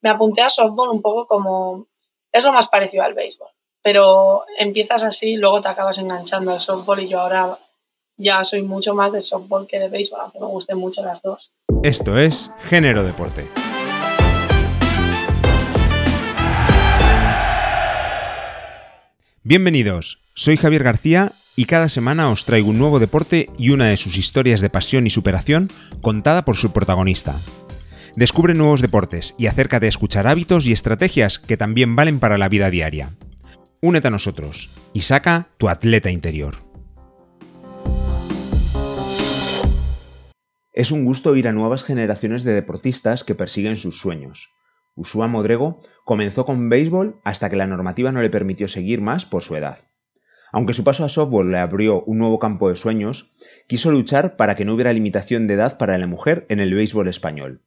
me apunté a softball un poco como, es lo más parecido al béisbol, pero empiezas así y luego te acabas enganchando al softball y yo ahora ya soy mucho más de softball que de béisbol, aunque me gusten mucho las dos. Esto es Género Deporte. Bienvenidos, soy Javier García y cada semana os traigo un nuevo deporte y una de sus historias de pasión y superación contada por su protagonista. Descubre nuevos deportes y acércate a escuchar hábitos y estrategias que también valen para la vida diaria. Únete a nosotros y saca tu atleta interior. Es un gusto oír a nuevas generaciones de deportistas que persiguen sus sueños. Usua Modrego comenzó con béisbol hasta que la normativa no le permitió seguir más por su edad. Aunque su paso a softball le abrió un nuevo campo de sueños, quiso luchar para que no hubiera limitación de edad para la mujer en el béisbol español.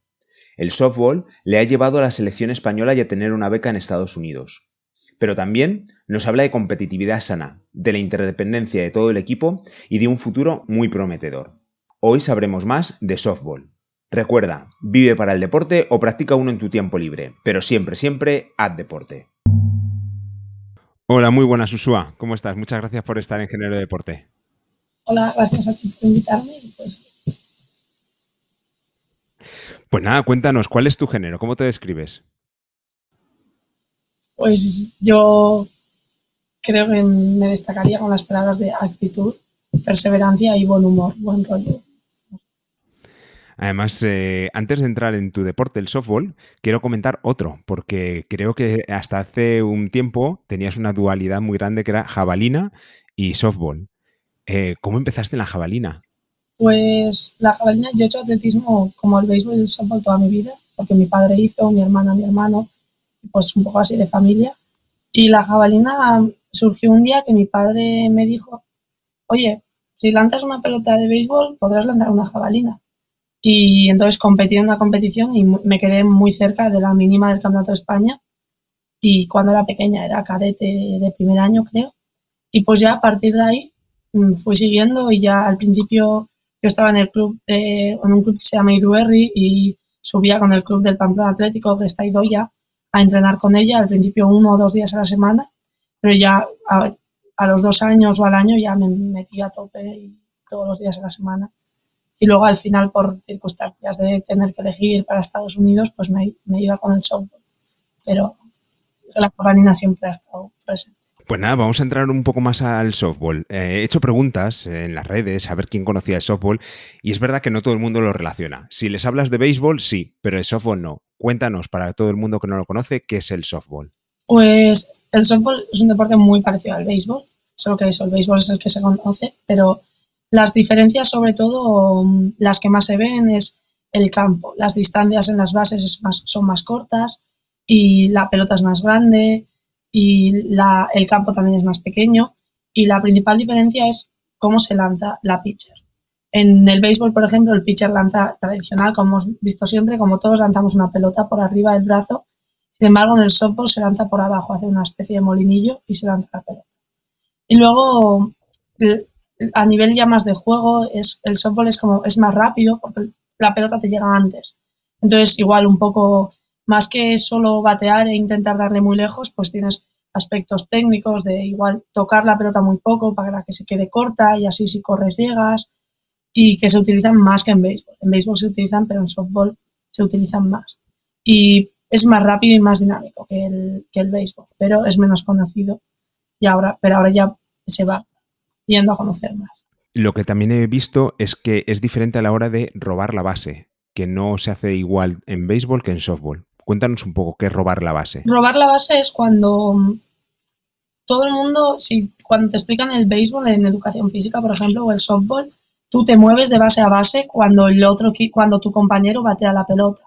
El softball le ha llevado a la selección española y a tener una beca en Estados Unidos. Pero también nos habla de competitividad sana, de la interdependencia de todo el equipo y de un futuro muy prometedor. Hoy sabremos más de softball. Recuerda, vive para el deporte o practica uno en tu tiempo libre, pero siempre, siempre, haz deporte. Hola, muy buenas, Usua. ¿Cómo estás? Muchas gracias por estar en Género de Deporte. Hola, gracias a ti por invitarme. Pues pues nada, cuéntanos, ¿cuál es tu género? ¿Cómo te describes? Pues yo creo que me destacaría con las palabras de actitud, perseverancia y buen humor, buen rollo. Además, eh, antes de entrar en tu deporte, el softball, quiero comentar otro, porque creo que hasta hace un tiempo tenías una dualidad muy grande que era jabalina y softball. Eh, ¿Cómo empezaste en la jabalina? Pues la jabalina, yo he hecho atletismo como el béisbol y el softball toda mi vida, porque mi padre hizo, mi hermana, mi hermano, pues un poco así de familia. Y la jabalina surgió un día que mi padre me dijo, oye, si lanzas una pelota de béisbol, podrás lanzar una jabalina. Y entonces competí en una competición y me quedé muy cerca de la mínima del Campeonato de España. Y cuando era pequeña, era cadete de primer año, creo. Y pues ya a partir de ahí mm, fui siguiendo y ya al principio yo estaba en el club, en un club que se llama Iruerri y subía con el club del Pamplona Atlético, que está Idoya, a entrenar con ella, al principio uno o dos días a la semana, pero ya a, los dos años o al año ya me metí a tope y todos los días a la semana. Y luego al final, por circunstancias de tener que elegir para Estados Unidos, pues me, me iba con el softball. Pero la coronina siempre ha estado presente. Pues nada, vamos a entrar un poco más al softball. Eh, he hecho preguntas en las redes a ver quién conocía el softball y es verdad que no todo el mundo lo relaciona. Si les hablas de béisbol, sí, pero de softball no. Cuéntanos para todo el mundo que no lo conoce qué es el softball. Pues el softball es un deporte muy parecido al béisbol, solo que eso, el béisbol es el que se conoce, pero las diferencias sobre todo, las que más se ven es el campo. Las distancias en las bases son más cortas y la pelota es más grande y el campo también es más pequeño y la principal diferencia es cómo se lanza la pitcher. En el béisbol, por ejemplo, el pitcher lanza tradicional, como hemos visto siempre, como todos lanzamos una pelota por arriba del brazo. Sin embargo, en el softball se lanza por abajo, hace una especie de molinillo y se lanza la pelota. Y luego, a nivel ya más de juego, es, el softball es como es más rápido porque la pelota te llega antes. Entonces, igual un poco más que solo batear e intentar darle muy lejos, pues tienes aspectos técnicos de igual tocar la pelota muy poco para que se quede corta y así si corres llegas y que se utilizan más que en béisbol. En béisbol se utilizan, pero en softball se utilizan más. Y es más rápido y más dinámico que el, que el béisbol, pero es menos conocido y ahora, pero ahora ya se va yendo a conocer más. Lo que también he visto es que es diferente a la hora de robar la base, que no se hace igual en béisbol que en softball. Cuéntanos un poco qué es robar la base. Robar la base es cuando mm, todo el mundo, si cuando te explican el béisbol en educación física, por ejemplo, o el softball, tú te mueves de base a base cuando el otro, cuando tu compañero batea la pelota.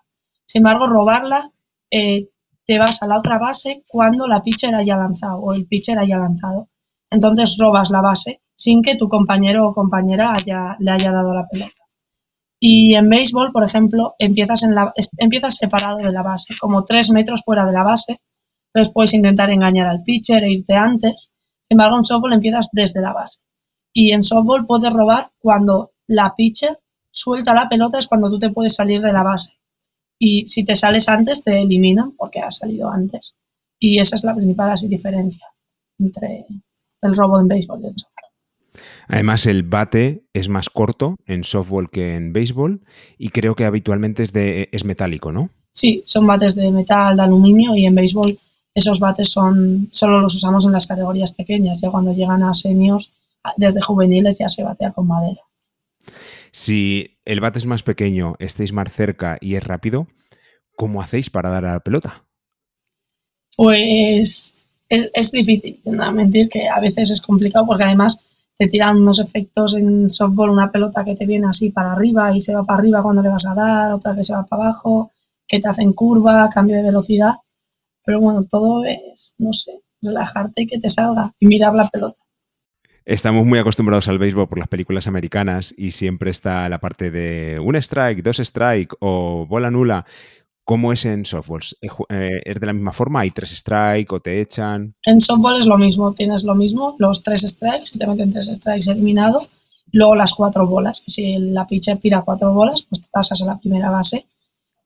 Sin embargo, robarla, eh, te vas a la otra base cuando la pitcher haya lanzado o el pitcher haya lanzado. Entonces robas la base sin que tu compañero o compañera le haya dado la pelota. Y en béisbol, por ejemplo, empiezas, en la, empiezas separado de la base, como tres metros fuera de la base. Entonces puedes intentar engañar al pitcher e irte antes. Sin embargo, en softball empiezas desde la base. Y en softball puedes robar cuando la pitcher suelta la pelota, es cuando tú te puedes salir de la base. y si te sales antes te eliminan porque has salido antes. Y esa es la principal así, diferencia entre el robo en béisbol y en softball. Además, el bate es más corto en softball que en béisbol y creo que habitualmente es, de, es metálico, ¿no? Sí, son bates de metal, de aluminio y en béisbol esos bates son solo los usamos en las categorías pequeñas. Ya cuando llegan a seniors, desde juveniles ya se batea con madera. Si el bate es más pequeño, estéis más cerca y es rápido, ¿cómo hacéis para dar a la pelota? Pues es, difícil, no mentir, que a veces es complicado porque además te tiran unos efectos en softball, una pelota que te viene así para arriba y se va para arriba cuando le vas a dar, otra que se va para abajo, que te hacen curva, cambio de velocidad. Pero bueno, todo es, no sé, relajarte y que te salga y mirar la pelota. Estamos muy acostumbrados al béisbol por las películas americanas y siempre está la parte de un strike, dos strike o bola nula. ¿Cómo es en softball? Eh, ¿Es de la misma forma? ¿Hay tres strike o te echan? En softball es lo mismo, tienes lo mismo, los tres strikes, si te meten tres strikes eliminado, luego las cuatro bolas. Si la pitcher tira cuatro bolas, pues te pasas a la primera base.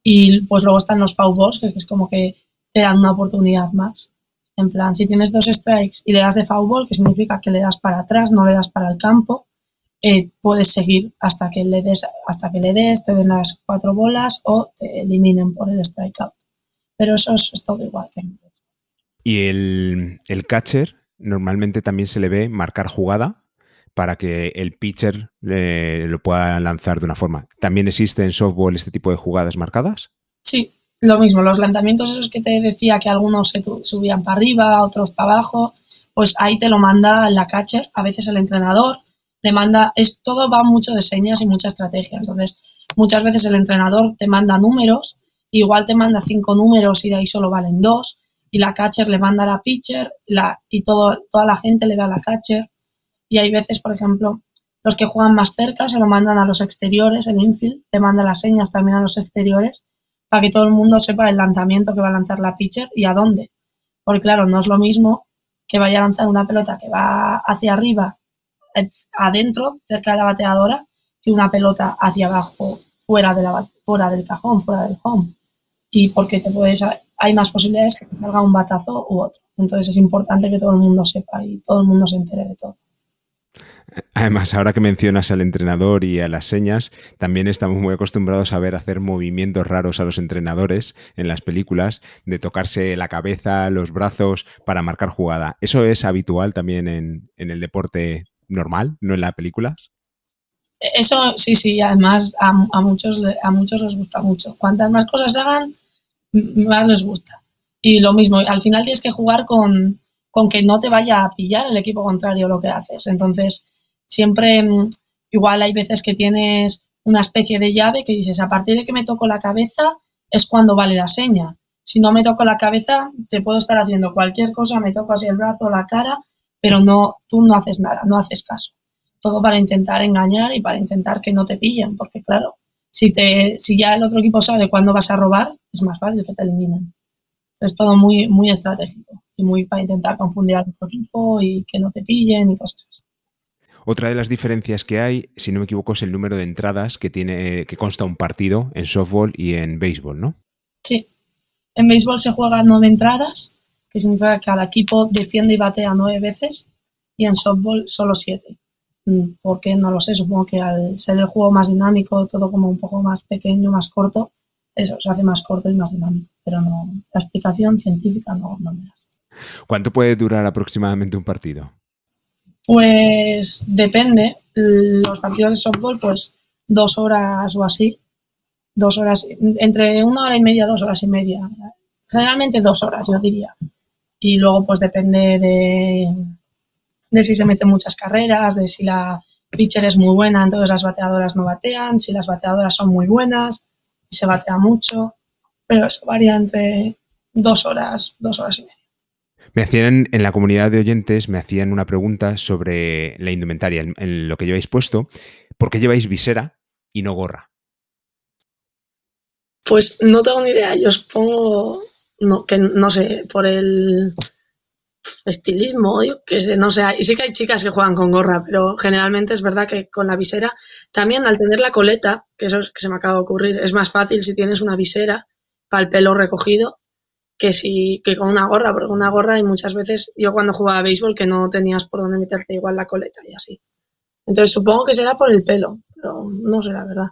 Y pues luego están los foul balls, que es como que te dan una oportunidad más. En plan, si tienes dos strikes y le das de foul ball, que significa que le das para atrás, no le das para el campo, eh, puedes seguir hasta que le des, hasta que le des, te den las cuatro bolas o te eliminen por el strikeout. Pero eso es, todo igual Y el, el, catcher normalmente también se le ve marcar jugada para que el pitcher lo pueda lanzar de una forma. ¿También existe en softball este tipo de jugadas marcadas? Sí, lo mismo, los lanzamientos esos que te decía que algunos se subían para arriba, otros para abajo, pues ahí te lo manda la catcher, a veces el entrenador, le manda, es, todo va mucho de señas y mucha estrategia. Entonces, muchas veces el entrenador te manda números, igual te manda cinco números y de ahí solo valen dos, y la catcher le manda a la pitcher la, y todo, toda la gente le da a la catcher. Y hay veces, por ejemplo, los que juegan más cerca se lo mandan a los exteriores, el infield, te manda las señas también a los exteriores, para que todo el mundo sepa el lanzamiento que va a lanzar la pitcher y a dónde. Porque claro, no es lo mismo que vaya a lanzar una pelota que va hacia arriba adentro, cerca de la bateadora, que una pelota hacia abajo, fuera, de la, fuera del cajón, fuera del home. Y porque te puedes, hay más posibilidades que te salga un batazo u otro. Entonces es importante que todo el mundo sepa y todo el mundo se entere de todo. Además, ahora que mencionas al entrenador y a las señas, también estamos muy acostumbrados a ver hacer movimientos raros a los entrenadores en las películas, de tocarse la cabeza, los brazos para marcar jugada. ¿Eso es habitual también en, en el deporte normal, no en las películas. Eso sí, sí, además a, muchos, a muchos les gusta mucho. Cuantas más cosas hagan, más les gusta. Y lo mismo, al final tienes que jugar con, con que no te vaya a pillar el equipo contrario lo que haces. Entonces, siempre, igual hay veces que tienes una especie de llave que dices, a partir de que me toco la cabeza es cuando vale la seña. Si no me toco la cabeza, te puedo estar haciendo cualquier cosa, me toco así el brazo, la cara, pero no, tú no haces nada, no haces caso. Todo para intentar engañar y para intentar que no te pillen, porque claro, si, te, si ya el otro equipo sabe cuándo vas a robar, es más fácil que te eliminen. Es todo muy, muy estratégico y muy para intentar confundir al otro equipo y que no te pillen y cosas así. Otra de las diferencias que hay, si no me equivoco, es el número de entradas que tiene, que consta un partido en softball y en béisbol, ¿no? Sí. En béisbol se juegan nueve entradas que significa que cada equipo defiende y batea nueve veces y en softball solo siete. Mm, ¿Por qué? No lo sé, supongo que al ser el juego más dinámico, todo como un poco más pequeño, más corto, eso se hace más corto y más dinámico. Pero no, la explicación científica no, no me da. ¿Cuánto puede durar aproximadamente un partido? Pues depende. Los partidos de softball, pues dos horas o así. Dos horas, entre una hora y media, dos horas y media. Generalmente dos horas, yo diría y luego pues depende de, de si se meten muchas carreras, de si la pitcher es muy buena, entonces las bateadoras no batean, si las bateadoras son muy buenas y se batea mucho, pero eso varía entre dos horas, dos horas y media. Me hacían en la comunidad de oyentes, me hacían una pregunta sobre la indumentaria, en lo que lleváis puesto. ¿Por qué lleváis visera y no gorra? Pues no tengo ni idea. Yo os pongo no, que no sé, por el estilismo, que no sé, y sí que hay chicas que juegan con gorra, pero generalmente es verdad que con la visera, también al tener la coleta, que eso es que se me acaba de ocurrir, es más fácil si tienes una visera para el pelo recogido que si que con una gorra, porque una gorra hay muchas veces, yo cuando jugaba a béisbol que no tenías por dónde meterte igual la coleta y así. Entonces supongo que será por el pelo, pero no sé la verdad.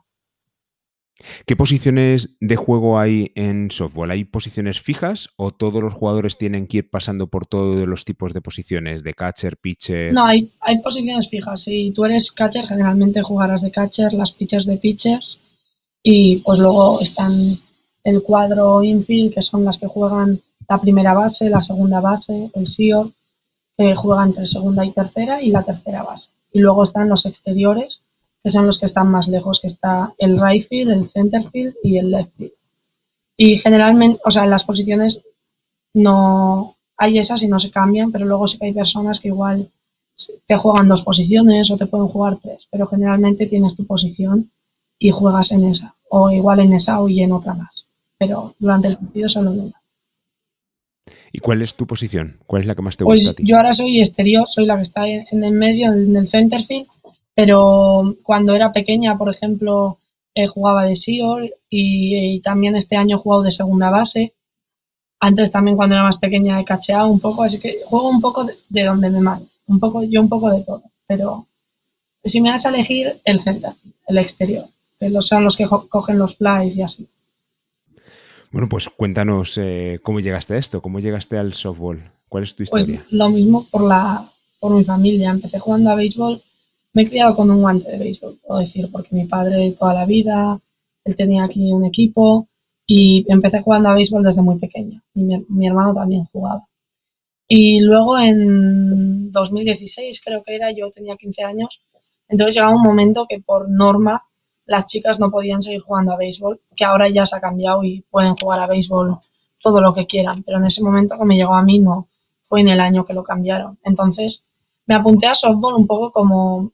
¿Qué posiciones de juego hay en softball? ¿Hay posiciones fijas o todos los jugadores tienen que ir pasando por todos los tipos de posiciones, de catcher, pitcher? No, hay, hay posiciones fijas. Si tú eres catcher, generalmente jugarás de catcher, las pitchers de pitchers y pues luego están el cuadro infield, que son las que juegan la primera base, la segunda base, el SIO, que juegan entre segunda y tercera y la tercera base. Y luego están los exteriores, que son los que están más lejos, que está el right field, el center field y el left field. Y generalmente, o sea, en las posiciones no hay esas y no se cambian, pero luego sí que hay personas que igual te juegan dos posiciones o te pueden jugar tres, pero generalmente tienes tu posición y juegas en esa, o igual en esa o y en otra más, pero durante el partido solo una. ¿Y cuál es tu posición? ¿Cuál es la que más te pues gusta a ti? Yo ahora soy exterior, soy la que está en el medio, en el center field, pero cuando era pequeña, por ejemplo, eh, jugaba de SEAL y, también este año he jugado de segunda base. Antes también cuando era más pequeña he cacheado un poco, así que juego un poco de, donde me mando, un poco, yo un poco de todo, pero si me das a elegir el center, el exterior, que son los que cogen los flies y así. Bueno, pues cuéntanos eh, cómo llegaste a esto, cómo llegaste al softball, cuál es tu pues historia. Pues lo mismo por la por mi familia, empecé jugando a béisbol me he criado con un guante de béisbol, puedo decir, porque mi padre toda la vida, él tenía aquí un equipo y empecé jugando a béisbol desde muy pequeña. Y mi, hermano también jugaba. Y luego en 2016, creo que era, yo tenía 15 años, entonces llegaba un momento que por norma las chicas no podían seguir jugando a béisbol, que ahora ya se ha cambiado y pueden jugar a béisbol todo lo que quieran, pero en ese momento que me llegó a mí no, fue en el año que lo cambiaron. Entonces me apunté a softball un poco como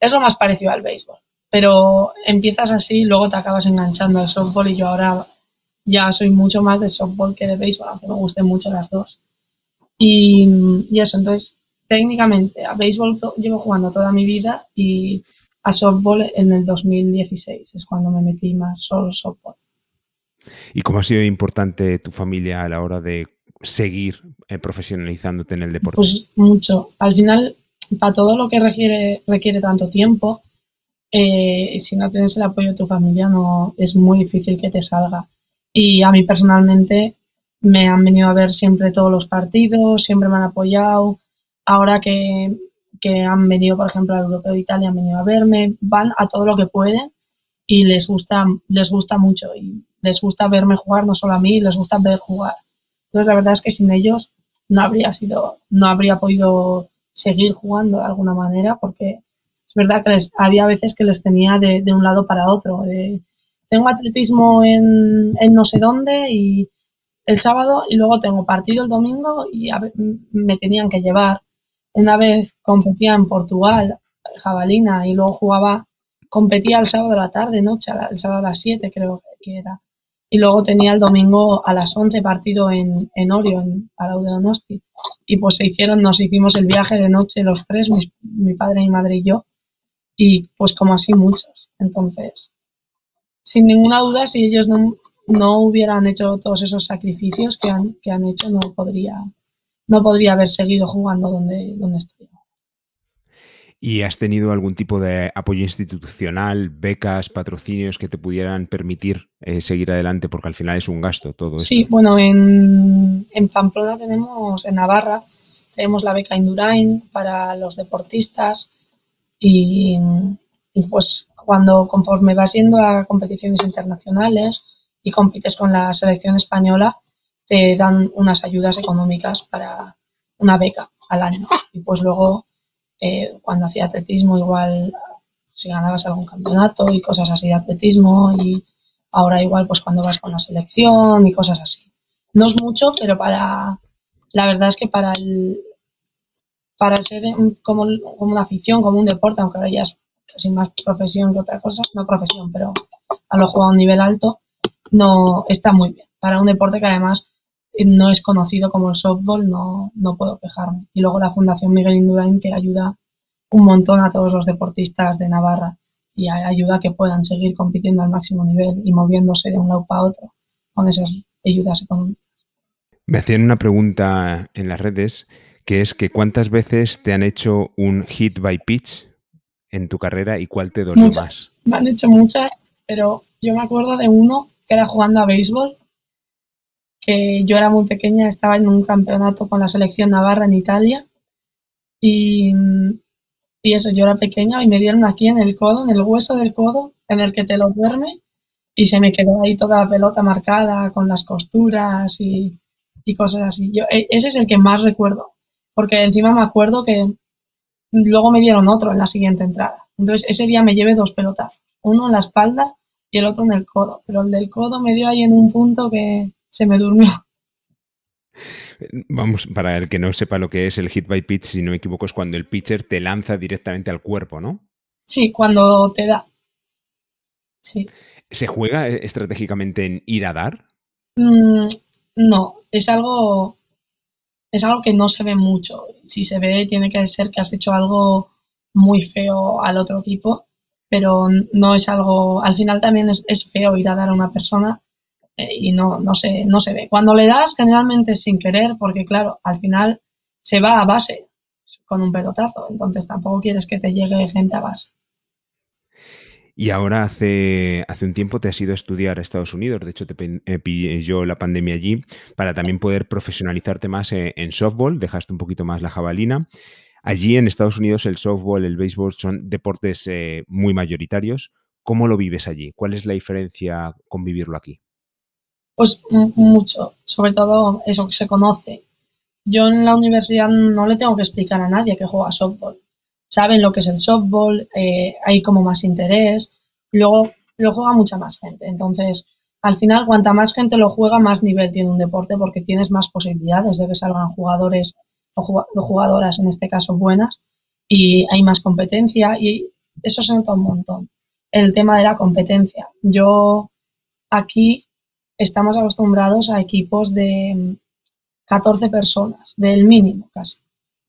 es lo más parecido al béisbol. Pero empiezas así y luego te acabas enganchando al softball y yo ahora ya soy mucho más de softball que de béisbol, aunque me gusten mucho las dos. Y, eso, entonces, técnicamente a béisbol llevo jugando toda mi vida y a softball en el 2016 es cuando me metí más solo softball. ¿Y cómo ha sido importante tu familia a la hora de seguir eh, profesionalizándote en el deporte? Pues mucho. Al final para todo lo que requiere, requiere tanto tiempo, eh, si no tienes el apoyo de tu familia, no es muy difícil que te salga. Y a mí personalmente me han venido a ver siempre todos los partidos, siempre me han apoyado. Ahora que, que han venido, por ejemplo, al Europeo de Italia, han venido a verme, van a todo lo que pueden y les gusta, les gusta mucho y les gusta verme jugar, no solo a mí, les gusta ver jugar. Entonces, la verdad es que sin ellos no habría sido, no habría podido seguir jugando de alguna manera, porque es verdad que les, había veces que les tenía de, un lado para otro. tengo atletismo en, no sé dónde y el sábado y luego tengo partido el domingo y me tenían que llevar. Una vez competía en Portugal, jabalina, y luego jugaba, competía el sábado a la tarde, noche, el sábado a las 7 creo que era. Y luego tenía el domingo a las 11 partido en, en Orio, en de y pues se hicieron, nos hicimos el viaje de noche los tres, mi, padre, mi madre y yo, y pues como así muchos. Entonces, sin ninguna duda, si ellos no, no hubieran hecho todos esos sacrificios que han, que han hecho, no podría, no podría haber seguido jugando donde, donde estoy. ¿Y has tenido algún tipo de apoyo institucional, becas, patrocinios que te pudieran permitir eh, seguir adelante? Porque al final es un gasto todo Sí, bueno, en, en, Pamplona tenemos, en Navarra, tenemos la beca Indurain para los deportistas y, pues cuando conforme vas yendo a competiciones internacionales y compites con la selección española, te dan unas ayudas económicas para una beca al año. Y pues luego eh, cuando hacía atletismo igual si ganabas algún campeonato y cosas así de atletismo y ahora igual pues cuando vas con la selección y cosas así. No es mucho, pero para la verdad es que para el para ser como, como una afición, como un deporte, aunque ahora ya es casi más profesión que otra cosa, no profesión, pero a lo jugado a un nivel alto, no está muy bien. Para un deporte que además no es conocido como el softball, no, no puedo quejarme. Y luego la Fundación Miguel Indurain que ayuda un montón a todos los deportistas de Navarra y ayuda a que puedan seguir compitiendo al máximo nivel y moviéndose de un lado para otro con esas ayudas económicas. Me hacían una pregunta en las redes que es que cuántas veces te han hecho un hit by pitch en tu carrera y cuál te dolió más. Me han hecho muchas, pero yo me acuerdo de uno que era jugando a béisbol, que yo era muy pequeña, estaba en un campeonato con la selección navarra en Italia y, y eso, yo era pequeña y me dieron aquí en el codo, en el hueso del codo, en el que te lo duerme y se me quedó ahí toda la pelota marcada con las costuras y, y cosas así. Yo, e, ese es el que más recuerdo, porque encima me acuerdo que luego me dieron otro en la siguiente entrada. Entonces ese día me llevé dos pelotas, uno en la espalda y el otro en el codo, pero el del codo me dio ahí en un punto que se me durmió. Vamos, para el que no sepa lo que es el hit by pitch, si no me equivoco, es cuando el pitcher te lanza directamente al cuerpo, ¿no? Sí, cuando te da. Sí. ¿Se juega estratégicamente en ir a dar? Mm, no, es algo, es algo que no se ve mucho. Si se ve, tiene que ser que has hecho algo muy feo al otro equipo, pero no es algo, al final también es, feo ir a dar a una persona y no, no, se, no se ve. Cuando le das, generalmente sin querer, porque claro, al final se va a base con un pelotazo, entonces tampoco quieres que te llegue gente a base. Y ahora hace, hace un tiempo te has ido a estudiar a Estados Unidos, de hecho te eh, pilló la pandemia allí, para también poder profesionalizarte más eh, en, softball, dejaste un poquito más la jabalina. Allí en Estados Unidos el softball, el béisbol son deportes eh, muy mayoritarios. ¿Cómo lo vives allí? ¿Cuál es la diferencia con vivirlo aquí? Pues mucho, sobre todo eso que se conoce. Yo en la universidad no le tengo que explicar a nadie que juega softball saben lo que es el softball, eh, hay como más interés, luego lo juega mucha más gente. Entonces, al final, cuanta más gente lo juega, más nivel tiene un deporte porque tienes más posibilidades de que salgan jugadores o jugadoras, en este caso, buenas y hay más competencia y eso se nota un montón. El tema de la competencia. Yo aquí estamos acostumbrados a equipos de 14 personas, del mínimo casi,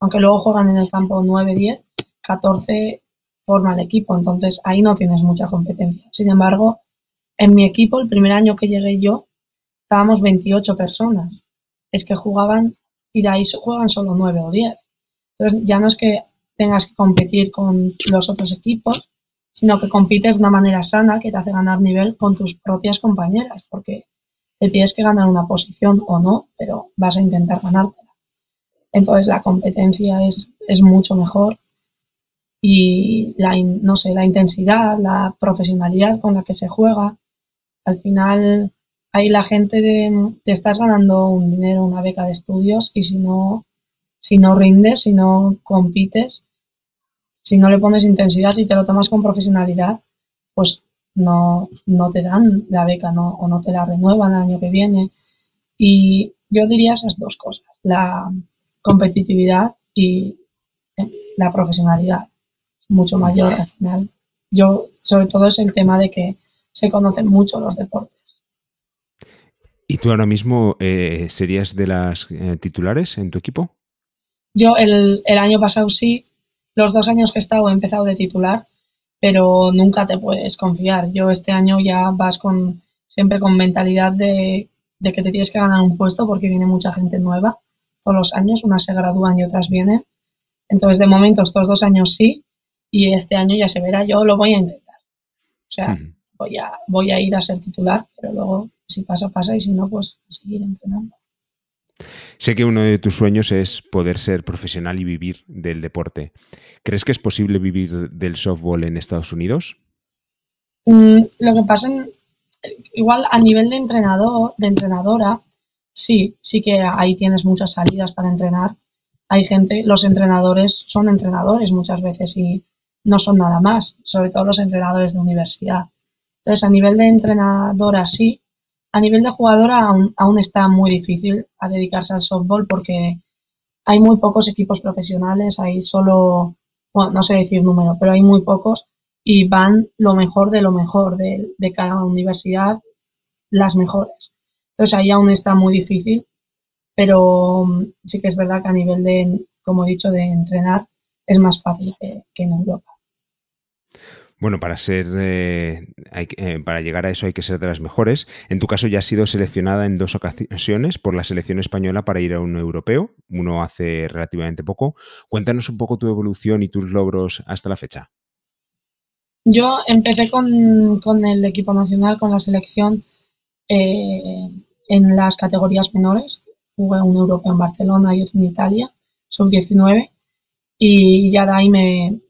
aunque luego juegan en el campo 9-10 14 forma el equipo, entonces ahí no tienes mucha competencia. Sin embargo, en mi equipo, el primer año que llegué yo, estábamos 28 personas. Es que jugaban y de ahí juegan solo 9 o 10. Entonces ya no es que tengas que competir con los otros equipos, sino que compites de una manera sana que te hace ganar nivel con tus propias compañeras, porque te tienes que ganar una posición o no, pero vas a intentar ganártela. Entonces la competencia es, es mucho mejor y la, no sé, la intensidad, la profesionalidad con la que se juega. Al final, ahí la gente te estás ganando un dinero, una beca de estudios y si no, si no rindes, si no compites, si no le pones intensidad y te lo tomas con profesionalidad, pues no, no te dan la beca no, o no te la renuevan el año que viene. Y yo diría esas dos cosas, la competitividad y eh, la profesionalidad mucho mayor al final. Yo, sobre todo, es el tema de que se conocen mucho los deportes. ¿Y tú ahora mismo eh, serías de las eh, titulares en tu equipo? Yo el, el, año pasado sí, los dos años que he estado he empezado de titular, pero nunca te puedes confiar. Yo este año ya vas con siempre con mentalidad de, de que te tienes que ganar un puesto porque viene mucha gente nueva todos los años, unas se gradúan y otras vienen. Entonces, de momento, estos dos años sí, y este año ya se verá, yo lo voy a intentar. O sea, voy, a, voy a ir a ser titular, pero luego si pasa, pasa y si no, pues seguir entrenando. Sé que uno de tus sueños es poder ser profesional y vivir del deporte. ¿Crees que es posible vivir del softball en Estados Unidos? Mm, lo que pasa, igual a nivel de entrenador, de entrenadora, sí, sí que ahí tienes muchas salidas para entrenar. Hay gente, los entrenadores son entrenadores muchas veces y no son nada más, sobre todo los entrenadores de universidad. Entonces, a nivel de entrenadora sí, a nivel de jugadora aún, está muy difícil a dedicarse al softball porque hay muy pocos equipos profesionales, hay solo, bueno, no sé decir número, pero hay muy pocos y van lo mejor de lo mejor de, cada universidad, las mejores. Entonces ahí aún está muy difícil pero sí que es verdad que a nivel de, como he dicho, de entrenar es más fácil que, en Europa. Bueno, para ser eh, eh, para llegar a eso hay que ser de las mejores. En tu caso ya has sido seleccionada en dos ocasiones por la selección española para ir a un europeo, uno hace relativamente poco. Cuéntanos un poco tu evolución y tus logros hasta la fecha. Yo empecé con, el equipo nacional, con la selección eh, en las categorías menores. Jugué un europeo en Barcelona y otro en Italia, sub-19, y ya de ahí me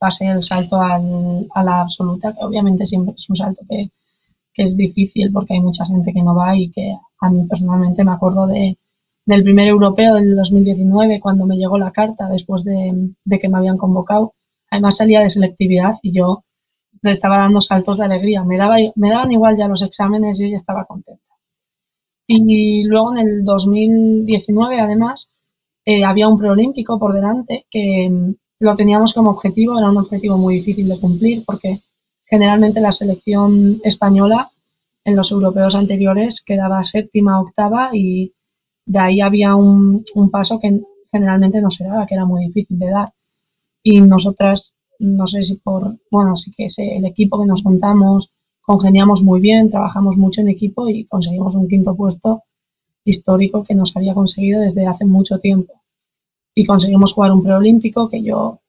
pasé el salto al, a la absoluta, que obviamente siempre es un salto que, es difícil porque hay mucha gente que no va y que a mí personalmente me acuerdo de, del primer europeo del 2019 cuando me llegó la carta después de, que me habían convocado. Además salía de selectividad y yo le estaba dando saltos de alegría. Me, daba, me daban igual ya los exámenes yo ya estaba contenta. Y luego en el 2019, además, eh, había un preolímpico por delante que lo teníamos como objetivo, era un objetivo muy difícil de cumplir porque generalmente la selección española en los europeos anteriores quedaba séptima, octava y de ahí había un, un paso que generalmente no se daba, que era muy difícil de dar. Y nosotras no sé si por, bueno, sí que es el equipo que nos contamos, congeniamos muy bien, trabajamos mucho en equipo y conseguimos un quinto puesto histórico que nos había conseguido desde hace mucho tiempo. Y conseguimos jugar un preolímpico que yo,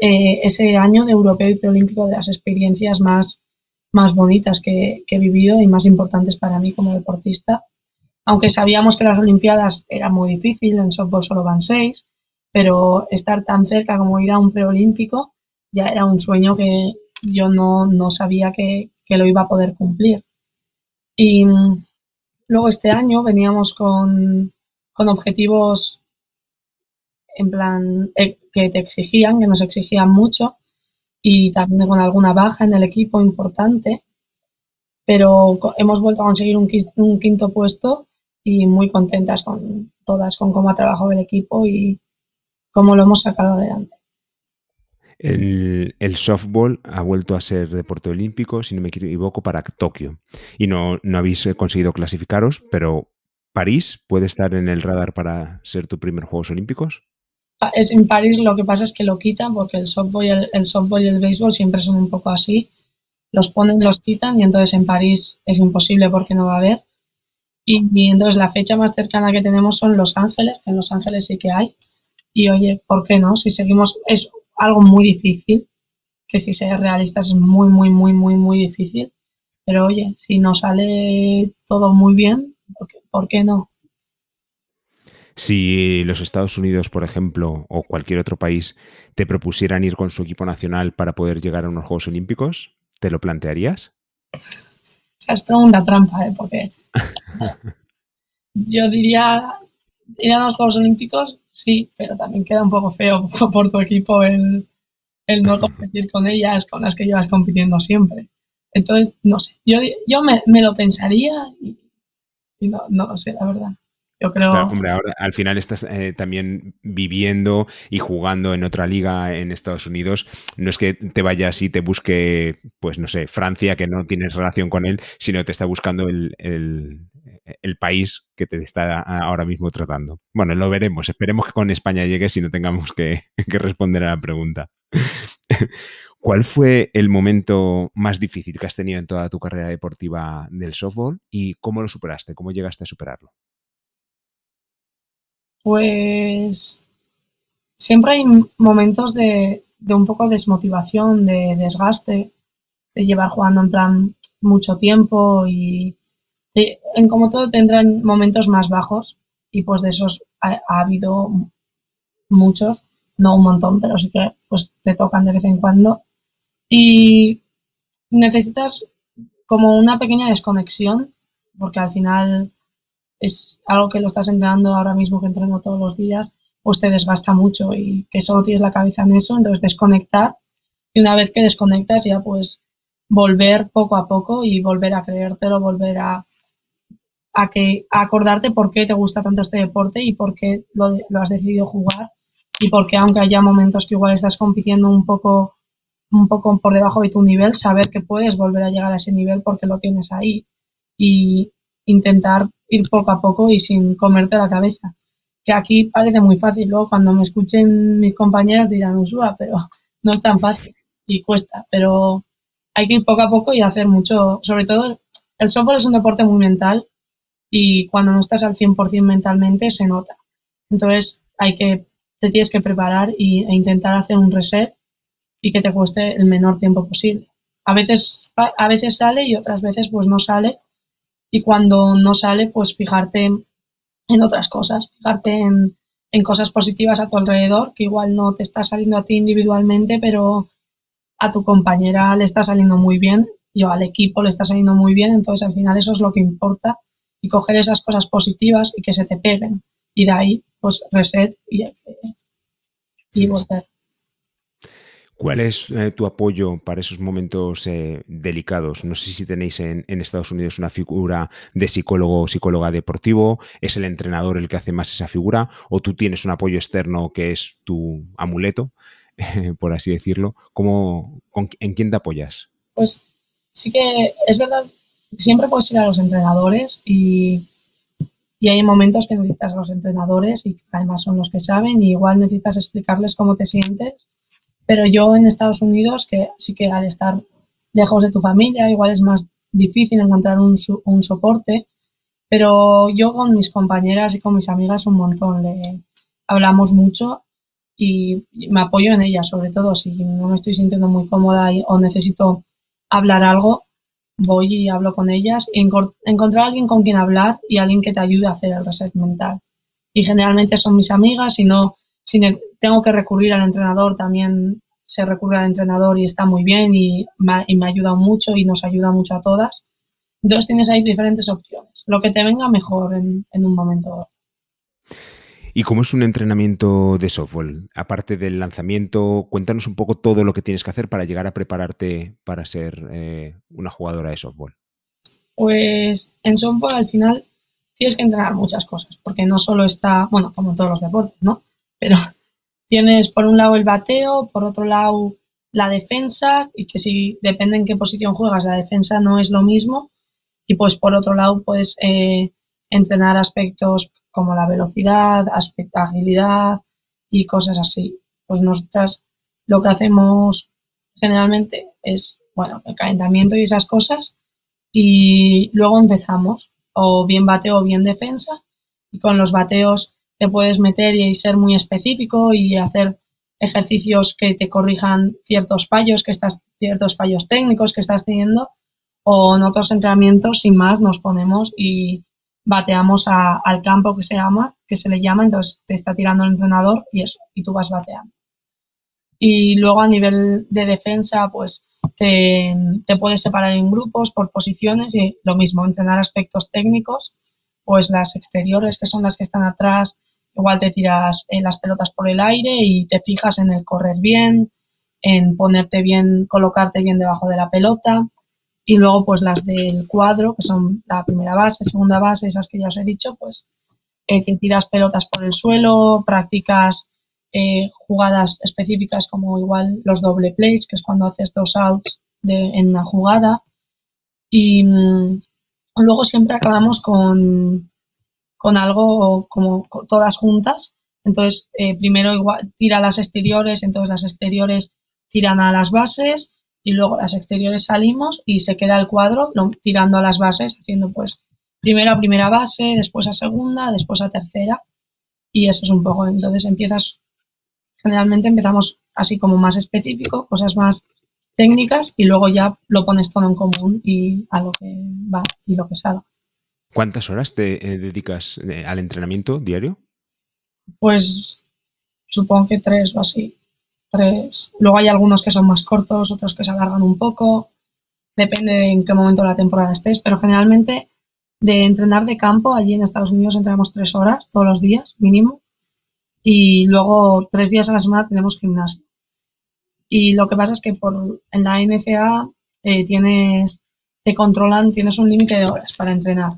eh, ese año de europeo y preolímpico de las experiencias más, más bonitas que, que he vivido y más importantes para mí como deportista. Aunque sabíamos que las Olimpiadas era muy difícil, en softball solo van seis, pero estar tan cerca como ir a un preolímpico ya era un sueño que yo no, sabía que, lo iba a poder cumplir. Y mm, luego este año veníamos con, objetivos en plan eh, que te exigían, que nos exigían mucho y también con alguna baja en el equipo importante, pero hemos vuelto a conseguir un, un quinto puesto y muy contentas con todas, con cómo ha trabajado el equipo y cómo lo hemos sacado adelante. El, softball ha vuelto a ser deporte olímpico, si no me equivoco, para Tokio. Y no, no habéis eh, conseguido clasificaros, pero ¿París puede estar en el radar para ser tu primer Juegos Olímpicos? Es en París lo que pasa es que lo quitan porque el softball y el, softball y el béisbol siempre son un poco así. Los ponen, los quitan y entonces en París es imposible porque no va a haber. Y, y, entonces la fecha más cercana que tenemos son Los Ángeles, que en Los Ángeles sí que hay. Y oye, ¿por qué no? Si seguimos, es algo muy difícil, que si ser realistas es muy, muy, muy, muy, muy difícil. Pero oye, si nos sale todo muy bien, ¿por qué, no? Si los Estados Unidos, por ejemplo, o cualquier otro país te propusieran ir con su equipo nacional para poder llegar a unos Juegos Olímpicos, ¿te lo plantearías? Es pregunta trampa, ¿eh? porque yo diría ir a los Juegos Olímpicos sí, pero también queda un poco feo por tu equipo el, no competir con ellas, con las que llevas compitiendo siempre. Entonces, no sé, yo, yo me, lo pensaría y, no, no lo sé, la verdad. Yo creo. hombre, ahora al final estás eh, también viviendo y jugando en otra liga en Estados Unidos. No es que te vayas y te busque, pues no sé, Francia, que no tienes relación con él, sino te está buscando el, el país que te está ahora mismo tratando. Bueno, lo veremos. Esperemos que con España llegue si no tengamos que, responder a la pregunta. ¿Cuál fue el momento más difícil que has tenido en toda tu carrera deportiva del softball y cómo lo superaste? ¿Cómo llegaste a superarlo? Pues siempre hay momentos de, de un poco de desmotivación, de desgaste, de llevar jugando en plan mucho tiempo y, en como todo tendrán momentos más bajos y pues de esos ha, habido muchos, no un montón, pero sí que pues te tocan de vez en cuando. Y necesitas como una pequeña desconexión porque al final es algo que lo estás entrenando ahora mismo que entreno todos los días pues te desgasta mucho y que solo tienes la cabeza en eso, entonces desconectar. Y una vez que desconectas ya pues volver poco a poco y volver a creértelo, volver a a, que, acordarte por qué te gusta tanto este deporte y por qué lo, has decidido jugar y por qué aunque haya momentos que igual estás compitiendo un poco, un poco por debajo de tu nivel, saber que puedes volver a llegar a ese nivel porque lo tienes ahí y intentar ir poco a poco y sin comerte la cabeza. Que aquí parece muy fácil, luego cuando me escuchen mis compañeras dirán, Usua, pero no es tan fácil y cuesta, pero hay que ir poco a poco y hacer mucho, sobre todo el softball es un deporte muy mental y cuando no estás al 100% mentalmente se nota. Entonces hay que, te tienes que preparar y, e intentar hacer un reset y que te cueste el menor tiempo posible. A veces, a veces sale y otras veces pues no sale y cuando no sale pues fijarte en otras cosas, fijarte en, en cosas positivas a tu alrededor, que igual no te está saliendo a ti individualmente, pero a tu compañera le está saliendo muy bien y al equipo le está saliendo muy bien, entonces al final eso es lo que importa y coger esas cosas positivas y que se te peguen y de ahí pues reset y, y volver. ¿Cuál es eh, tu apoyo para esos momentos eh, delicados? No sé si tenéis en, Estados Unidos una figura de psicólogo o psicóloga deportivo, ¿es el entrenador el que hace más esa figura? ¿O tú tienes un apoyo externo que es tu amuleto, por así decirlo? ¿Cómo, ¿En quién te apoyas? Pues sí que es verdad, siempre puedes ir a los entrenadores y, y hay momentos que necesitas a los entrenadores y además son los que saben y igual necesitas explicarles cómo te sientes pero yo en Estados Unidos, que sí que al estar lejos de tu familia, igual es más difícil encontrar un, un soporte, pero yo con mis compañeras y con mis amigas un montón, le hablamos mucho y me apoyo en ellas, sobre todo. Si no me estoy sintiendo muy cómoda o necesito hablar algo, voy y hablo con ellas. Y encontrar a alguien con quien hablar y alguien que te ayude a hacer el reset mental. Y generalmente son mis amigas y no si tengo que recurrir al entrenador, también se recurre al entrenador y está muy bien y me, y me ayuda mucho y nos ayuda mucho a todas. Entonces tienes ahí diferentes opciones, lo que te venga mejor en, un momento. ¿Y cómo es un entrenamiento de softball? Aparte del lanzamiento, cuéntanos un poco todo lo que tienes que hacer para llegar a prepararte para ser eh, una jugadora de softball. Pues en softball al final tienes que entrenar muchas cosas, porque no solo está, bueno, como en todos los deportes, ¿no? pero tienes por un lado el bateo, por otro lado la defensa, y que si depende en qué posición juegas, la defensa no es lo mismo, y pues por otro lado puedes eh, entrenar aspectos como la velocidad, aspecto, agilidad y cosas así. Pues nosotras lo que hacemos generalmente es, bueno, el calentamiento y esas cosas, y luego empezamos, o bien bateo o bien defensa, y con los bateos te puedes meter y ser muy específico y hacer ejercicios que te corrijan ciertos fallos, que estás, ciertos fallos técnicos que estás teniendo, o en otros entrenamientos, sin más, nos ponemos y bateamos al campo que se llama, que se le llama, entonces te está tirando el entrenador y eso, y tú vas bateando. Y luego a nivel de defensa, pues te, te puedes separar en grupos por posiciones y lo mismo, entrenar aspectos técnicos, pues las exteriores, que son las que están atrás, Igual te tiras eh, las pelotas por el aire y te fijas en el correr bien, en ponerte bien, colocarte bien debajo de la pelota. Y luego, pues las del cuadro, que son la primera base, segunda base, esas que ya os he dicho, pues eh, te tiras pelotas por el suelo, practicas eh, jugadas específicas como igual los doble plays, que es cuando haces dos outs en una jugada. Y mm, luego siempre acabamos con, con algo como todas juntas. Entonces, eh, primero igual, tira las exteriores, entonces las exteriores tiran a las bases y luego las exteriores salimos y se queda el cuadro tirando a las bases, haciendo pues primero a primera base, después a segunda, después a tercera y eso es un poco, entonces empiezas, generalmente empezamos así como más específico, cosas más técnicas y luego ya lo pones todo en común y a lo que va y lo que salga. ¿Cuántas horas te eh, dedicas eh, al entrenamiento diario? Pues supongo que tres o así. Tres. Luego hay algunos que son más cortos, otros que se alargan un poco. Depende de en qué momento de la temporada estés, pero generalmente de entrenar de campo, allí en Estados Unidos entrenamos tres horas todos los días, mínimo. Y luego tres días a la semana tenemos gimnasio. Y lo que pasa es que por, en la NCA eh, tienes, te controlan, tienes un límite de horas para entrenar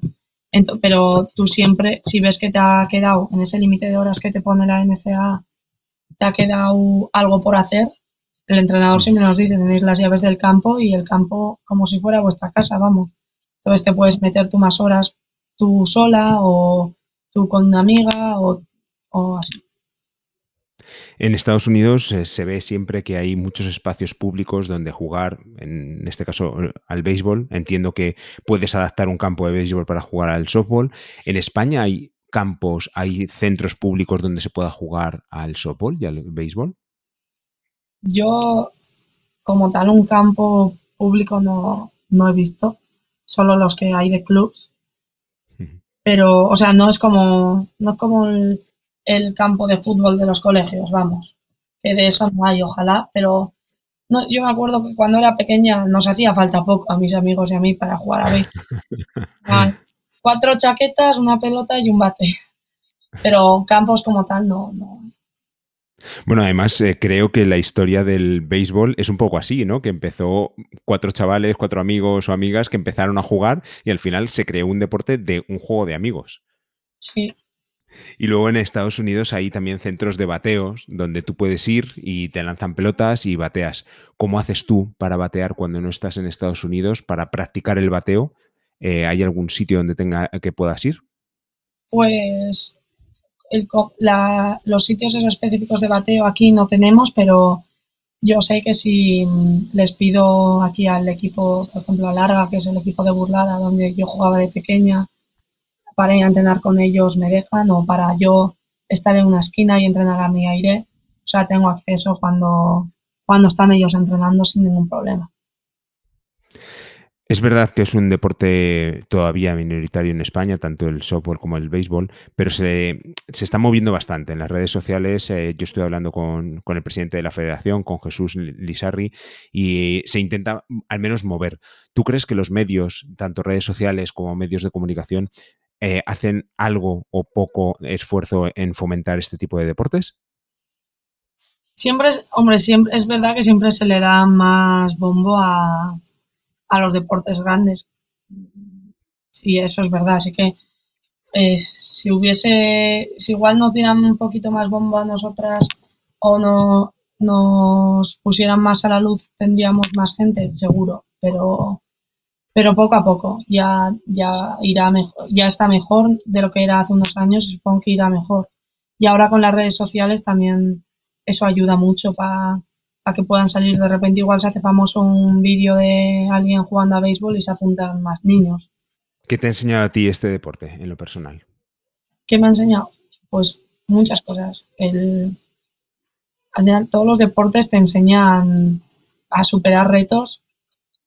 pero tú siempre, si ves que te ha quedado en ese límite de horas que te pone la NCA, te ha quedado algo por hacer, el entrenador siempre nos dice, tenéis las llaves del campo y el campo como si fuera vuestra casa, vamos. Entonces te puedes meter tú más horas tú sola o tú con una amiga o, o así. En Estados Unidos eh, se ve siempre que hay muchos espacios públicos donde jugar, en este caso al béisbol. Entiendo que puedes adaptar un campo de béisbol para jugar al softball. En España hay campos, hay centros públicos donde se pueda jugar al softball y al béisbol. Yo, como tal, un campo público no, no he visto, solo los que hay de clubs. Pero, o sea, no es como, no es como el, el campo de fútbol de los colegios, vamos. Que de eso no hay, ojalá, pero no, yo me acuerdo que cuando era pequeña nos hacía falta poco a mis amigos y a mí para jugar a béisbol. cuatro chaquetas, una pelota y un bate. Pero campos como tal no. no. Bueno, además eh, creo que la historia del béisbol es un poco así, ¿no? Que empezó cuatro chavales, cuatro amigos o amigas que empezaron a jugar y al final se creó un deporte de un juego de amigos. Sí, y luego en Estados Unidos hay también centros de bateos donde tú puedes ir y te lanzan pelotas y bateas. ¿Cómo haces tú para batear cuando no estás en Estados Unidos para practicar el bateo? Eh, ¿Hay algún sitio donde tenga que puedas ir? Pues los sitios específicos de bateo aquí no tenemos, pero yo sé que si les pido aquí al equipo, por ejemplo, a Larga, que es el equipo de Burlada, donde yo jugaba de pequeña, para ir a entrenar con ellos me dejan o para yo estar en una esquina y entrenar a mi aire. O sea, tengo acceso cuando, cuando están ellos entrenando sin ningún problema. Es verdad que es un deporte todavía minoritario en España, tanto el softball como el béisbol, pero se, está moviendo bastante en las redes sociales. Eh, yo estoy hablando con, con, el presidente de la federación, con Jesús Lizarri, y se intenta al menos mover. ¿Tú crees que los medios, tanto redes sociales como medios de comunicación, eh, hacen algo o poco esfuerzo en fomentar este tipo de deportes? Siempre, hombre, siempre es verdad que siempre se le da más bombo a, a los deportes grandes. Sí, eso es verdad. Así que eh, si hubiese, si igual nos dieran un poquito más bombo a nosotras o no nos pusieran más a la luz, tendríamos más gente, seguro. Pero pero poco a poco ya, ya irá mejor, ya está mejor de lo que era hace unos años y supongo que irá mejor. Y ahora con las redes sociales también eso ayuda mucho para que puedan salir de repente. Igual se hace famoso un vídeo de alguien jugando a béisbol y se apuntan más niños. ¿Qué te ha enseñado a ti este deporte en lo personal? ¿Qué me ha enseñado? Pues muchas cosas. El, al final, todos los deportes te enseñan a superar retos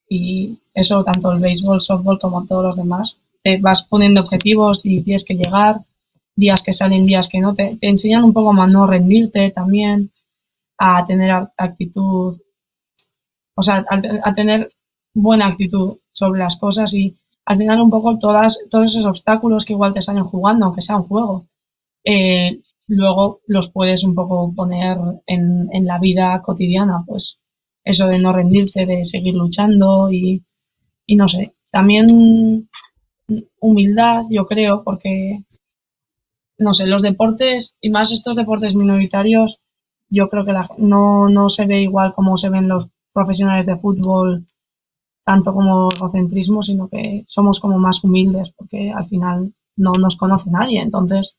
y eso tanto el béisbol, softball como todos los demás. Te vas poniendo objetivos y tienes que llegar, días que salen, días que no. Te, enseñan un poco a no rendirte también, a tener actitud, o sea, a, tener buena actitud sobre las cosas y al final un poco todas, todos esos obstáculos que igual te salen jugando, aunque sea un juego, eh, luego los puedes un poco poner en, en la vida cotidiana, pues eso de no rendirte, de seguir luchando y, y no sé, también humildad, yo creo, porque, no sé, los deportes, y más estos deportes minoritarios, yo creo que no, no se ve igual como se ven los profesionales de fútbol, tanto como egocentrismo, sino que somos como más humildes, porque al final no nos conoce nadie, entonces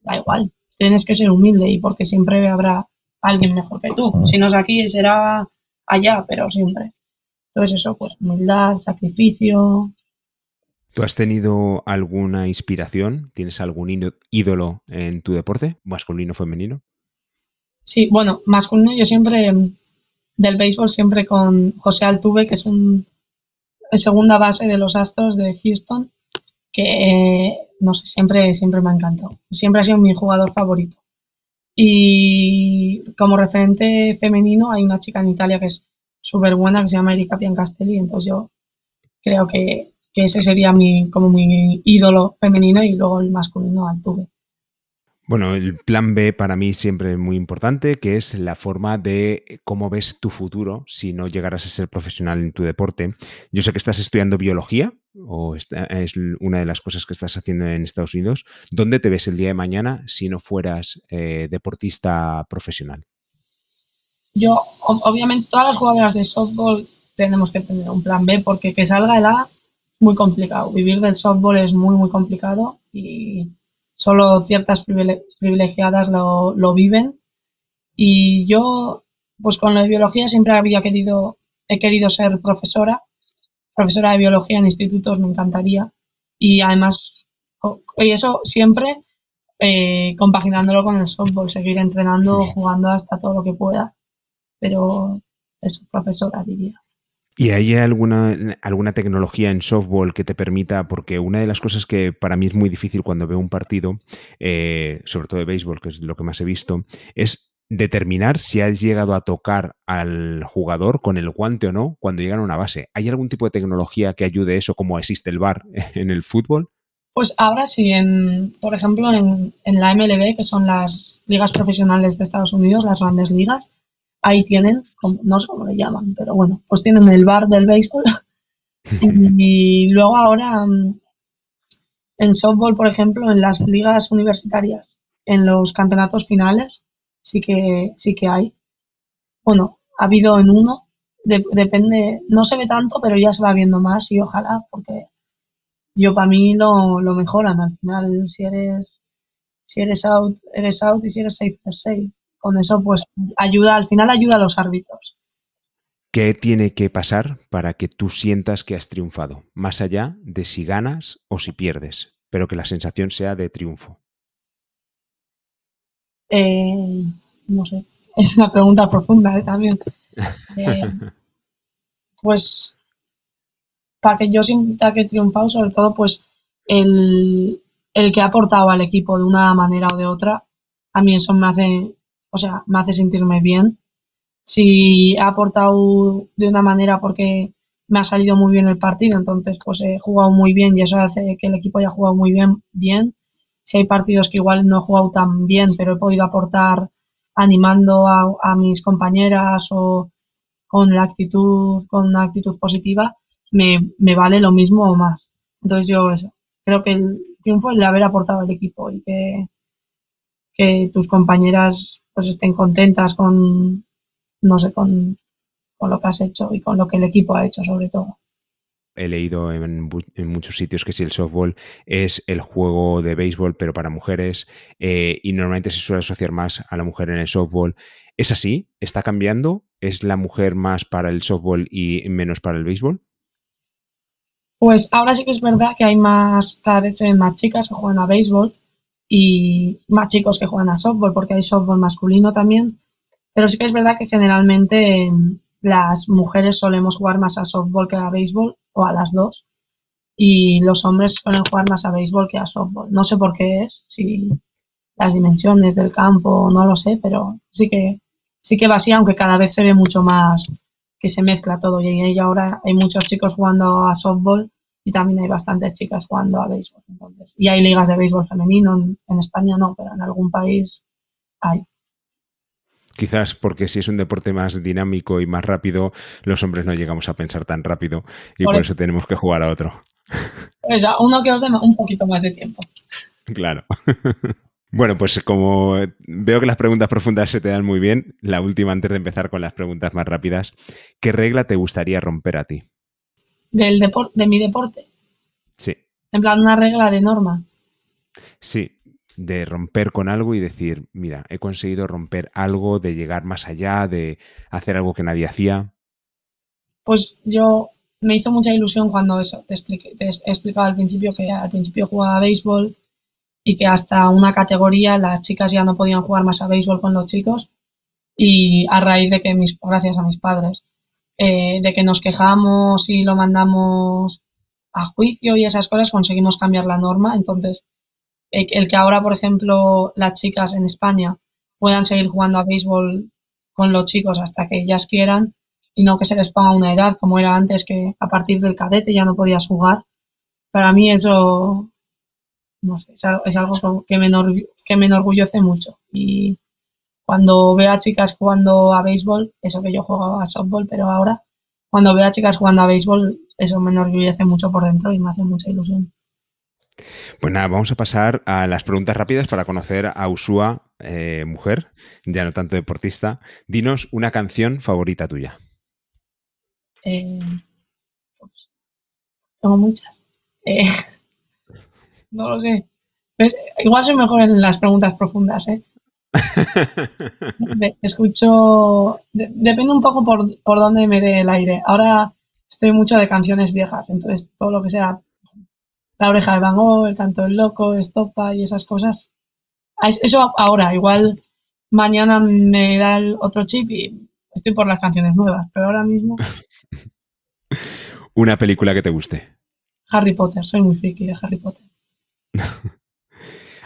da igual, tienes que ser humilde y porque siempre habrá alguien mejor que tú. Si no es aquí, será allá, pero siempre. Entonces eso, pues humildad, sacrificio. ¿Tú has tenido alguna inspiración? ¿Tienes algún ídolo en tu deporte, masculino o femenino? Sí, bueno, masculino yo siempre, del béisbol siempre con José Altuve, que es un segunda base de los Astros de Houston, que no sé, siempre, siempre me ha encantado. Siempre ha sido mi jugador favorito. Y como referente femenino hay una chica en Italia que es súper buena que se llama Erika Piancastelli, entonces yo creo que, ese sería mi, como mi ídolo femenino y luego el masculino Altuve. Bueno, el plan B para mí siempre es muy importante, que es la forma de cómo ves tu futuro si no llegaras a ser profesional en tu deporte. Yo sé que estás estudiando biología, o es una de las cosas que estás haciendo en Estados Unidos. ¿Dónde te ves el día de mañana si no fueras eh, deportista profesional? Yo, obviamente, todas las jugadoras de softball tenemos que tener un plan B porque que salga el A muy complicado. Vivir del softball es muy, muy complicado y solo ciertas privilegiadas lo, lo viven. Y yo, pues con la biología siempre había querido, he querido ser profesora, profesora de biología en institutos, me encantaría. Y además, y eso siempre eh, compaginándolo con el softball, seguir entrenando, jugando hasta todo lo que pueda. Pero es profesora, diría. ¿Y hay alguna, alguna tecnología en softball que te permita, porque una de las cosas que para mí es muy difícil cuando veo un partido, eh, sobre todo de béisbol, que es lo que más he visto, es determinar si has llegado a tocar al jugador con el guante o no cuando llegan a una base. ¿Hay algún tipo de tecnología que ayude eso, como existe el VAR en el fútbol? Pues ahora sí, en, por ejemplo, en, en la MLB, que son las ligas profesionales de Estados Unidos, las grandes ligas, ahí tienen, no sé cómo le llaman, pero bueno, pues tienen el bar del béisbol. y, luego ahora mm, en softball, por ejemplo, en las ligas universitarias, en los campeonatos finales, sí que, sí que hay. Bueno, ha habido en uno, depende, no se ve tanto, pero ya se va viendo más y ojalá, porque yo para mí lo, lo mejoran al final, si eres, si eres out, eres out y si eres safe, eres safe con eso pues ayuda, al final ayuda a los árbitros. ¿Qué tiene que pasar para que tú sientas que has triunfado? Más allá de si ganas o si pierdes, pero que la sensación sea de triunfo. Eh, no sé, es una pregunta profunda ¿eh? también. Eh, pues para que yo sienta que he triunfado, sobre todo, pues el, el que ha aportado al equipo de una manera o de otra, a mí eso me hace o sea, me hace sentirme bien. Si ha aportado de una manera porque me ha salido muy bien el partido, entonces pues he jugado muy bien y eso hace que el equipo haya jugado muy bien, bien. Si hay partidos que igual no he jugado tan bien, pero he podido aportar animando a, mis compañeras o con la actitud, con una actitud positiva, me, me vale lo mismo o más. Entonces yo eso, creo que el triunfo es el haber aportado al equipo y que, tus compañeras pues estén contentas con, no sé, con, lo que has hecho y con lo que el equipo ha hecho sobre todo. He leído en, muchos sitios que si el softball es el juego de béisbol, pero para mujeres, eh, y normalmente se suele asociar más a la mujer en el softball. ¿Es así? ¿Está cambiando? ¿Es la mujer más para el softball y menos para el béisbol? Pues ahora sí que es verdad que hay más, cada vez hay más chicas que juegan a béisbol, y más chicos que juegan a softball, porque hay softball masculino también. Pero sí que es verdad que generalmente em, las mujeres solemos jugar más a softball que a béisbol, o a las dos. Y los hombres suelen jugar más a béisbol que a softball. No sé por qué es, si las dimensiones del campo, no lo sé, pero sí que, sí que va así, aunque cada vez se ve mucho más que se mezcla todo. Y ahora hay muchos chicos jugando a softball y también hay bastantes chicas jugando a béisbol. Entonces. Y hay ligas de béisbol femenino, en, España no, pero en algún país hay. Quizás porque si es un deporte más dinámico y más rápido, los hombres no llegamos a pensar tan rápido y por, eso tenemos que jugar a otro. Pues ya, uno que os dé un poquito más de tiempo. Claro. Bueno, pues como veo que las preguntas profundas se te dan muy bien, la última antes de empezar con las preguntas más rápidas, ¿qué regla te gustaría romper a ti? del deporte, de mi deporte. Sí. En plan, una regla de norma. Sí, de romper con algo y decir, mira, he conseguido romper algo, de llegar más allá, de hacer algo que nadie hacía. Pues yo me hizo mucha ilusión cuando eso, te, expliqué, te he explicado al principio que al principio jugaba a béisbol y que hasta una categoría las chicas ya no podían jugar más a béisbol con los chicos y a raíz de que mis, gracias a mis padres, eh, de que nos quejamos y lo mandamos a juicio y esas cosas, conseguimos cambiar la norma. Entonces, el, que ahora, por ejemplo, las chicas en España puedan seguir jugando a béisbol con los chicos hasta que ellas quieran y no que se les ponga una edad como era antes, que a partir del cadete ya no podías jugar. Para mí eso no sé, es algo que me, que me enorgullece mucho. Y, cuando veo a chicas jugando a béisbol, eso que yo juego a softball, pero ahora, cuando veo a chicas jugando a béisbol, eso me enorgullece mucho por dentro y me hace mucha ilusión. Pues nada, vamos a pasar a las preguntas rápidas para conocer a Usua, eh, mujer, ya no tanto deportista. Dinos una canción favorita tuya. Eh, pues, Tengo muchas. Eh, no lo sé. Igual soy mejor en las preguntas profundas, ¿eh? Escucho, depende un poco por, por dónde me dé el aire. Ahora estoy mucho de canciones viejas, entonces todo lo que sea La oreja de Van Gogh, El canto del loco, Estopa y esas cosas. Eso ahora, igual mañana me da el otro chip y estoy por las canciones nuevas, pero ahora mismo... Una película que te guste. Harry Potter, soy muy friki de Harry Potter.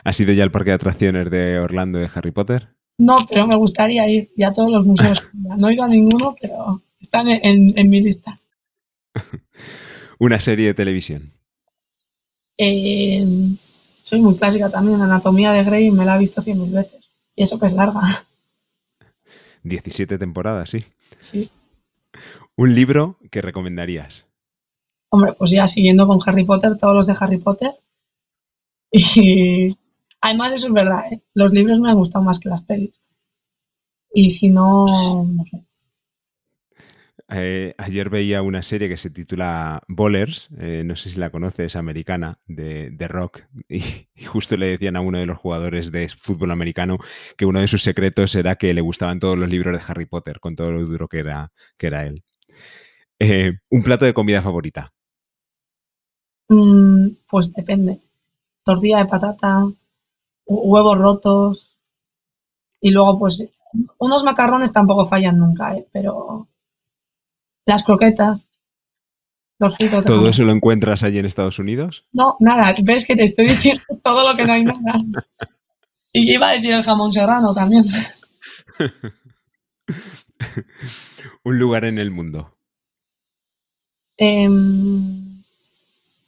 ¿Has ido ya al parque de atracciones de Orlando de Harry Potter? No, pero me gustaría ir ya a todos los museos. No he ido a ninguno, pero están en, mi lista. ¿Una serie de televisión? Eh, soy muy clásica también. Anatomía de Grey me la he visto cien mil veces. Y eso que es larga. 17 temporadas, sí. Sí. ¿Un libro que recomendarías? Hombre, pues ya siguiendo con Harry Potter, todos los de Harry Potter. Y Además, eso es verdad, ¿eh? los libros me han gustado más que las pelis. Y si no, no sé. Eh, ayer veía una serie que se titula Bowlers, eh, no sé si la conoces, americana, de, rock, y, justo le decían a uno de los jugadores de fútbol americano que uno de sus secretos era que le gustaban todos los libros de Harry Potter, con todo lo duro que era, que era él. ¿Un plato de comida favorita? Mm, pues depende. Tortilla de patata, huevos rotos y luego pues unos macarrones tampoco fallan nunca, ¿eh? pero las croquetas, los fritos. ¿Todo eso lo encuentras allí en Estados Unidos? No, nada, ves que te estoy diciendo todo lo que no hay nada. Y iba a decir el jamón serrano también. Un lugar en el mundo. Em,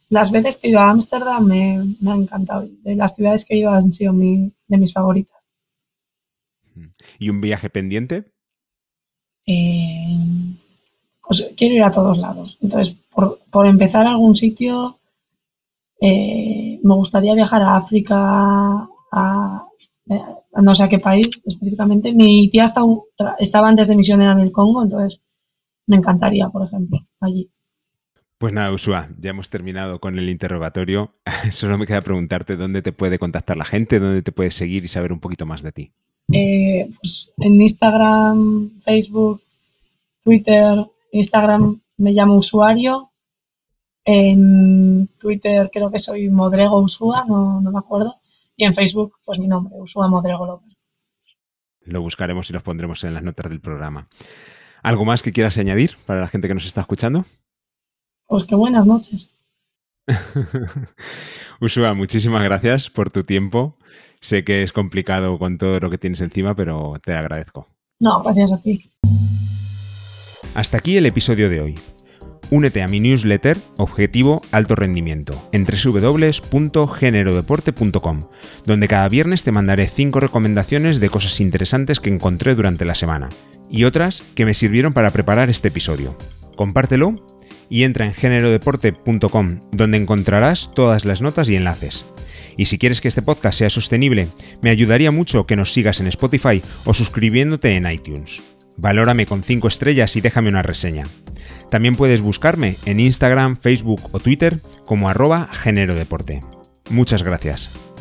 las veces que he ido a Ámsterdam me, me, ha encantado. De las ciudades que he ido han sido de mis favoritas. ¿Y un viaje pendiente? Eh, pues quiero ir a todos lados. Entonces, por, empezar a algún sitio, eh, me gustaría viajar a África, a, no sé a qué país específicamente. Mi tía estaba antes de misionera en el Congo, entonces me encantaría, por ejemplo, allí. Pues nada, Usua, ya hemos terminado con el interrogatorio. Solo me queda preguntarte dónde te puede contactar la gente, dónde te puedes seguir y saber un poquito más de ti. Eh, pues en Instagram, Facebook, Twitter, Instagram me llamo usuario. En Twitter creo que soy Modrego Usua, no, me acuerdo. Y en Facebook, pues mi nombre, Usua Modrego López. Lo buscaremos y los pondremos en las notas del programa. ¿Algo más que quieras añadir para la gente que nos está escuchando? Pues qué buenas noches. Usua, muchísimas gracias por tu tiempo. Sé que es complicado con todo lo que tienes encima, pero te agradezco. No, gracias a ti. Hasta aquí el episodio de hoy. Únete a mi newsletter Objetivo Alto Rendimiento en www.generodeporte.com, donde cada viernes te mandaré 5 recomendaciones de cosas interesantes que encontré durante la semana y otras que me sirvieron para preparar este episodio. Compártelo y entra en generodeporte.com, donde encontrarás todas las notas y enlaces. Y si quieres que este podcast sea sostenible, me ayudaría mucho que nos sigas en Spotify o suscribiéndote en iTunes. Valórame con 5 estrellas y déjame una reseña. También puedes buscarme en Instagram, Facebook o Twitter como arroba generodeporte. Muchas gracias.